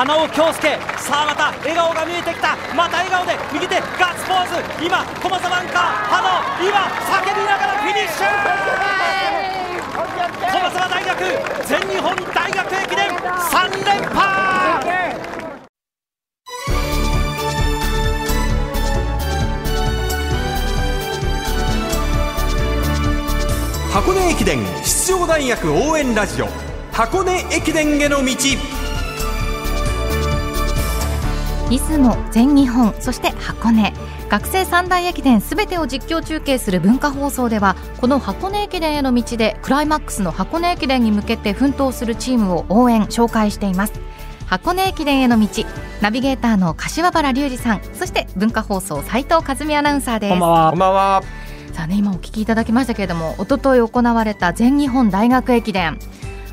花尾恭介さあまた笑顔が見えてきた。また笑顔で右手ガッツポーズ。今駒沢アンカー花尾今叫びながらフィニッシュ。駒沢大学全日本大学駅伝3連覇。箱根駅伝出場大学応援ラジオ。箱根駅伝への道。出雲全日本そして箱根。学生三大駅伝すべてを実況中継する文化放送ではこの箱根駅伝への道でクライマックスの箱根駅伝に向けて奮闘するチームを応援紹介しています。箱根駅伝への道ナビゲーターの柏原隆二さんそして文化放送斉藤和美アナウンサーです。こんばんは。こんばんは。さあね今お聞きいただきましたけれども一昨日行われた全日本大学駅伝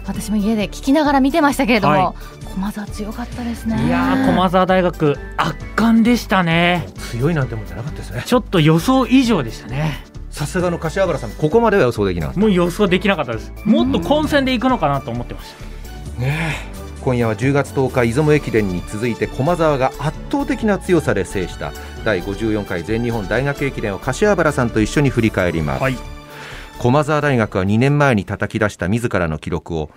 私も家で聞きながら見てましたけれども、は駒澤強かったですね。いやー駒澤大学圧巻でしたね。強いなんてもんじゃなかったですね。ちょっと予想以上でしたね。さすがの柏原さんここまでは予想できなかった。もう予想できなかったです。もっと混戦でいくのかなと思ってました。ねえ。今夜は10月10日出雲駅伝に続いて駒澤が圧倒的な強さで制した。第54回全日本大学駅伝を柏原さんと一緒に振り返ります、はい駒澤大学は2年前に叩き出した自らの記録を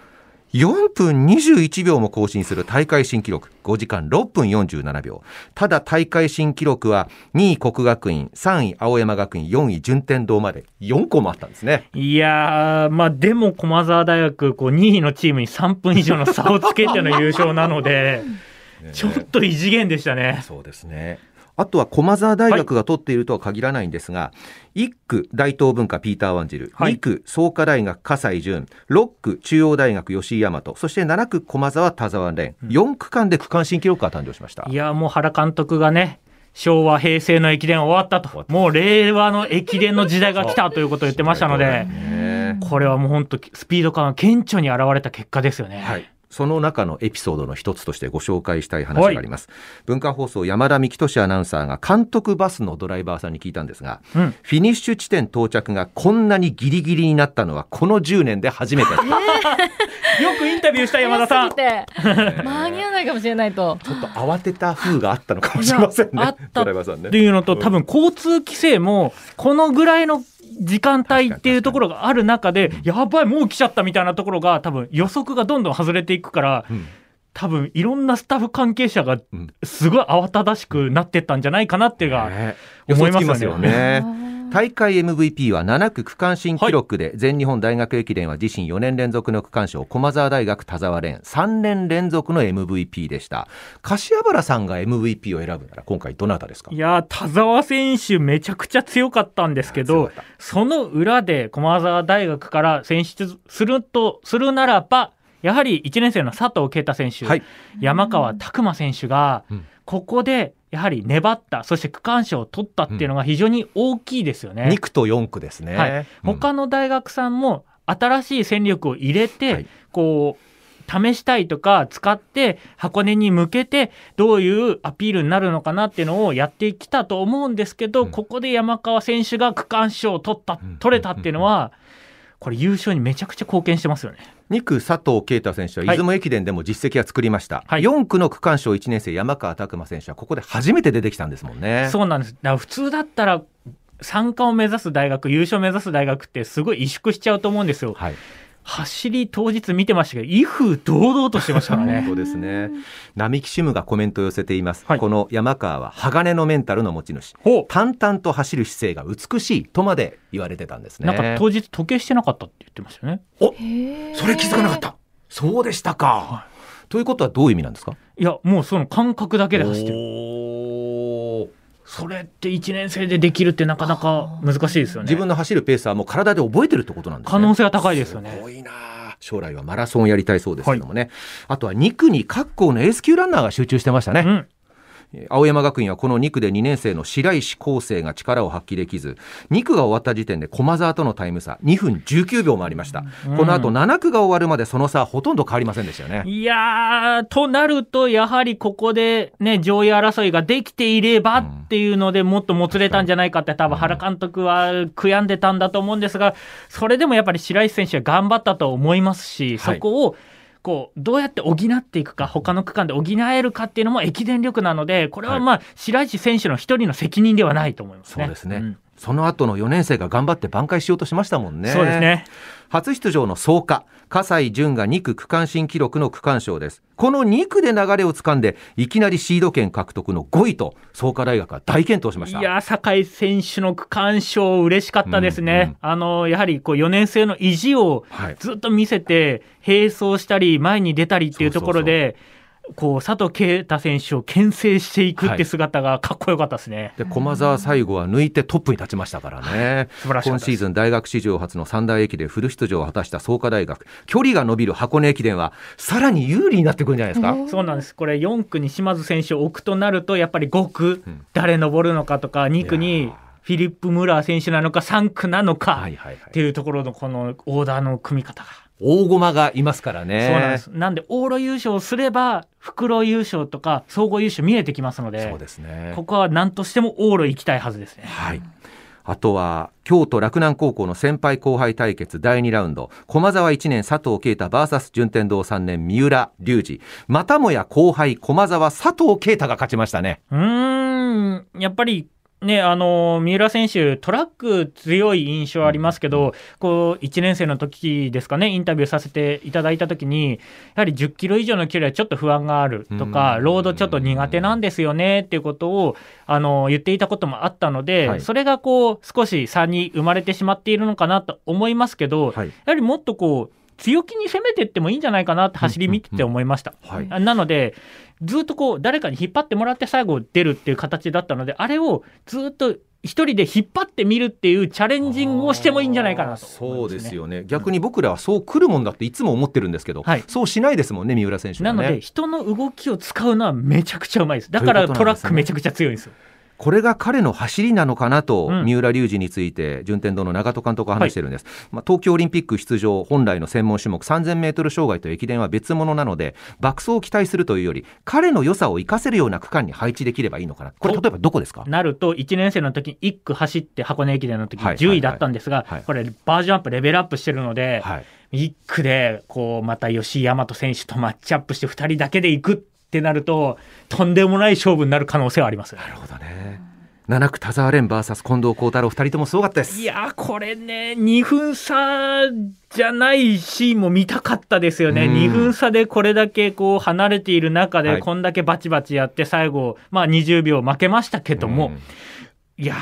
4分21秒も更新する大会新記録5時間6分47秒。ただ大会新記録は2位国学院3位青山学院4位順天堂まで4個もあったんですね。いやーまあでも駒澤大学こう2位のチームに3分以上の差をつけての優勝なので ちょっと異次元でしたね。そうですね。あとは駒澤大学が取っているとは限らないんですが、1区大東文化ピーター・ワンジル、はい2区創価大学葛西潤、6区中央大学吉井大和、そして7区駒澤田沢蓮、4区間で区間新記録が誕生しましたい。やーもう原監督がね昭和平成の駅伝終わったともう令和の駅伝の時代が来たということを言ってましたのでねこれはもう本当スピード感が顕著に現れた結果ですよね。はい。その中のエピソードの一つとしてご紹介したい話があります。文化放送山田幹俊アナウンサーが監督バスのドライバーさんに聞いたんですが、うんフィニッシュ地点到着がこんなにギリギリになったのはこの10年で初めて。よくインタビューした山田さん。間に合わないかもしれないと ちょっと慌てた風があったのかもしれませんね。あったドライバーさんね。っていうのと多分交通規制もこのぐらいの時間帯っていうところがある中でやばいもう来ちゃったみたいなところが多分予測がどんどん外れていくからうん。多分いろんなスタッフ関係者がうん。すごい慌ただしくなってったんじゃないかなっていうのがね。思いますよね。大会 MVP は7区区間新記録で、全日本大学駅伝は自身4年連続の区間賞駒澤大学田沢蓮3年連続の MVP でした。柏原さんが MVP を選ぶなら今回どなたですか？いやー田澤選手めちゃくちゃ強かったんですけどその裏で駒澤大学から選出するとするならばやはり1年生の佐藤圭太選手、はい。山川拓馬選手がうん。ここでやはり粘ったそして区間賞を取ったっていうのが非常に大きいですよね。2区と4区ですね、はい、うん。他の大学さんも新しい戦力を入れて、はい。こう試したいとか使って箱根に向けてどういうアピールになるのかなっていうのをやってきたと思うんですけど、うん。ここで山川選手が区間賞を取ったうん。取れたっていうのは、これ優勝にめちゃくちゃ貢献してますよね。2区佐藤圭太選手ははい出雲駅伝でも実績は作りました、はい4区の区間賞1年生山川拓馬選手はここで初めて出てきたんですもんねそうなんです。だ普通だったら参加を目指す大学、優勝を目指す大学ってすごい萎縮しちゃうと思うんですよ。はい走り当日見てましたけど、威風堂々としてましたからね。本当ですね。並木シムがコメントを寄せています、はい。この山川は鋼のメンタルの持ち主。淡々と走る姿勢が美しいとまで言われてたんですね。なんか当日時計してなかったって言ってましたよね。それ気づかなかった。そうでしたか、ということはどういう意味なんですか？いや、もうその感覚だけで走ってる。それって1年生でできるってなかなか難しいですよね。自分の走るペースはもう体で覚えてるってことなんですね。可能性は高いですよね。すごいな。あ将来はマラソンをやりたいそうですけどもね、あとは2区に各校のエース級ランナーが集中してましたね、うん。青山学院はこの2区で2年生の白石康生が力を発揮できず2区が終わった時点で駒澤とのタイム差2分19秒もありました、うん。この後7区が終わるまでその差はほとんど変わりませんでしたよね。いやー、となると、やはりここでね、上位争いができていればっていうのでもっともつれたんじゃないかって多分原監督は悔やんでたんだと思うんですが、それでもやっぱり白石選手は頑張ったと思いますし、はい。そこをこうどうやって補っていくか他の区間で補えるかっていうのも駅伝力なのでこれはまあ、白石選手の一人の責任ではないと思いますね。そうですね、んその後の4年生が頑張って挽回しようとしましたもんね。そうですね。初出場の創価、葛西潤が2区区間新記録の区間賞です。この2区で流れをつかんで、いきなりシード権獲得の5位と、創価大学は大健闘しました。いや酒井選手の区間賞嬉しかったですね。うんうんあのやはりこう4年生の意地をはいずっと見せて、並走したり前に出たりっていうところで。こう佐藤圭太選手を牽制していくって姿がかっこよかったですね。で駒澤最後は抜いてトップに立ちましたからね、素晴らしかったです。今シーズン大学史上初の三大駅でフル出場を果たした創価大学。距離が伸びる箱根駅伝はさらに有利になってくるんじゃないですか、そうなんです。これ4区に島津選手を置くとなると、やっぱり5区うん、誰登るのかとか、2区いにやフィリップ・ムラー選手なのか、3区なのか、はいはいはい。っていうところのこのオーダーの組み方が。大駒がいますからね。そうなんです。なんで、往路優勝すれば、袋優勝とか、総合優勝見えてきますので、そうですね。ここは何としても往路行きたいはずですね。はい。あとは京都洛南高校の先輩後輩対決第2ラウンド。駒澤1年佐藤圭太 VS 順天堂3年三浦龍司。またもや後輩駒澤佐藤圭太が勝ちましたね。うーん、やっぱり、ね、あの、三浦選手、トラック強い印象ありますけど、こう、1年生の時ですかね、インタビューさせていただいた時に、やはり10キロ以上の距離はちょっと不安があるとか、うんロードちょっと苦手なんですよねっていうことを、あの、言っていたこともあったので、はい。それがこう、少し差に生まれてしまっているのかなと思いますけど、はい。やはりもっとこう、強気に攻めていってもいいんじゃないかなって走り見てて思いました。はい。あなので、ずっとこう、誰かに引っ張ってもらって最後出るっていう形だったので、あれをずっと一人で引っ張ってみるっていうチャレンジングをしてもいいんじゃないかなと思いそうですよね。逆に僕らはそう来るもんだっていつも思ってるんですけど、はい。そうしないですもんね三浦選手はね。なので、人の動きを使うのはめちゃくちゃうまいです。だからトラックめちゃくちゃ強いんですよ。これが彼の走りなのかなと、うん。三浦龍司について順天堂の長戸監督は話してるんです、まあ、東京オリンピック出場本来の専門種目 3000m 障害と駅伝は別物なので爆走を期待するというより彼の良さを生かせるような区間に配置できればいいのかな。これ例えばどこですか？なると、1年生の時に1区走って箱根駅伝の時はい。10位だったんですが、はい。はい。これバージョンアップ、レベルアップしてるので、はい。1区でこうまた吉居大和選手とマッチアップして2人だけで行くってなると、とんでもない勝負になる可能性はあります。なるほどね。7区田澤廉 VS 近藤幸太郎2人ともすごかったです。いやーこれね2分差じゃないシーンも見たかったですよね、うん。2分差でこれだけこう離れている中ではい。こんだけバチバチやって最後、まあ、20秒負けましたけども、うん。いやー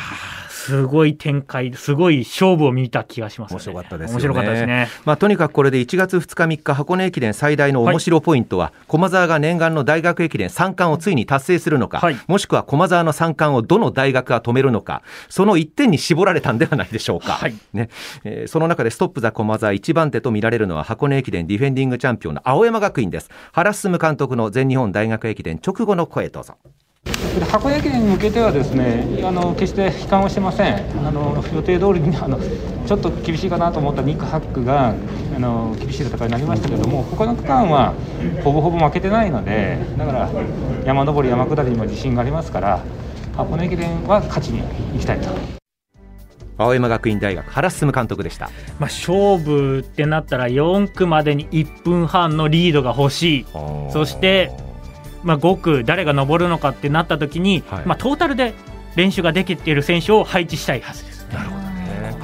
すごい展開すごい勝負を見た気がします、ね、面白かったですよね。面白かったですね。まあ、とにかくこれで1月2日3日箱根駅伝最大の面白ポイントは、駒澤が念願の大学駅伝3冠をついに達成するのか、はい。もしくは駒澤の3冠をどの大学が止めるのかその1点に絞られたんではないでしょうか、はい。ね。えーその中でストップ・ザ・駒澤1番手と見られるのは箱根駅伝ディフェンディングチャンピオンの青山学院です。原進監督の全日本大学駅伝直後の声どうぞ箱根駅伝に向けてはですねあの決して悲観をしてません。あの予定通りにあのちょっと厳しいかなと思った2区8区があの厳しい戦いになりましたけども他の区間はほぼほぼ負けてないのでだから山登り山下りにも自信がありますから箱根駅伝は勝ちに行きたいと。青山学院大学原進監督でした。まあ、勝負ってなったら4区までに1分半のリードが欲しい。そしてまあ、5区誰が登るのかってなった時に、はいまあ、トータルで練習ができている選手を配置したいはずです。なるほどね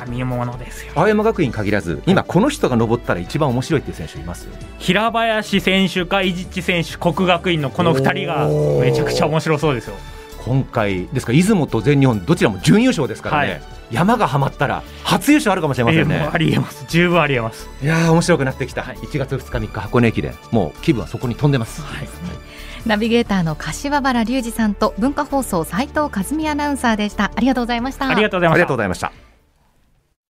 見ものですよ。青山学院限らず今この人が登ったら一番面白いっていう選手います？平林選手か伊地知選手、国学院のこの2人がめちゃくちゃ面白そうですよ。今回ですから出雲と全日本どちらも準優勝ですからね、はい。山がはまったら初優勝あるかもしれませんね。えーありえます。十分ありえます。いやー面白くなってきた、はい。1月2日3日箱根駅伝もう気分はそこに飛んでます、はい。ナビゲーターの柏原隆二さんと文化放送斉藤和美アナウンサーでした。ありがとうございました。ありがとうございました。ありがとうご。ざいました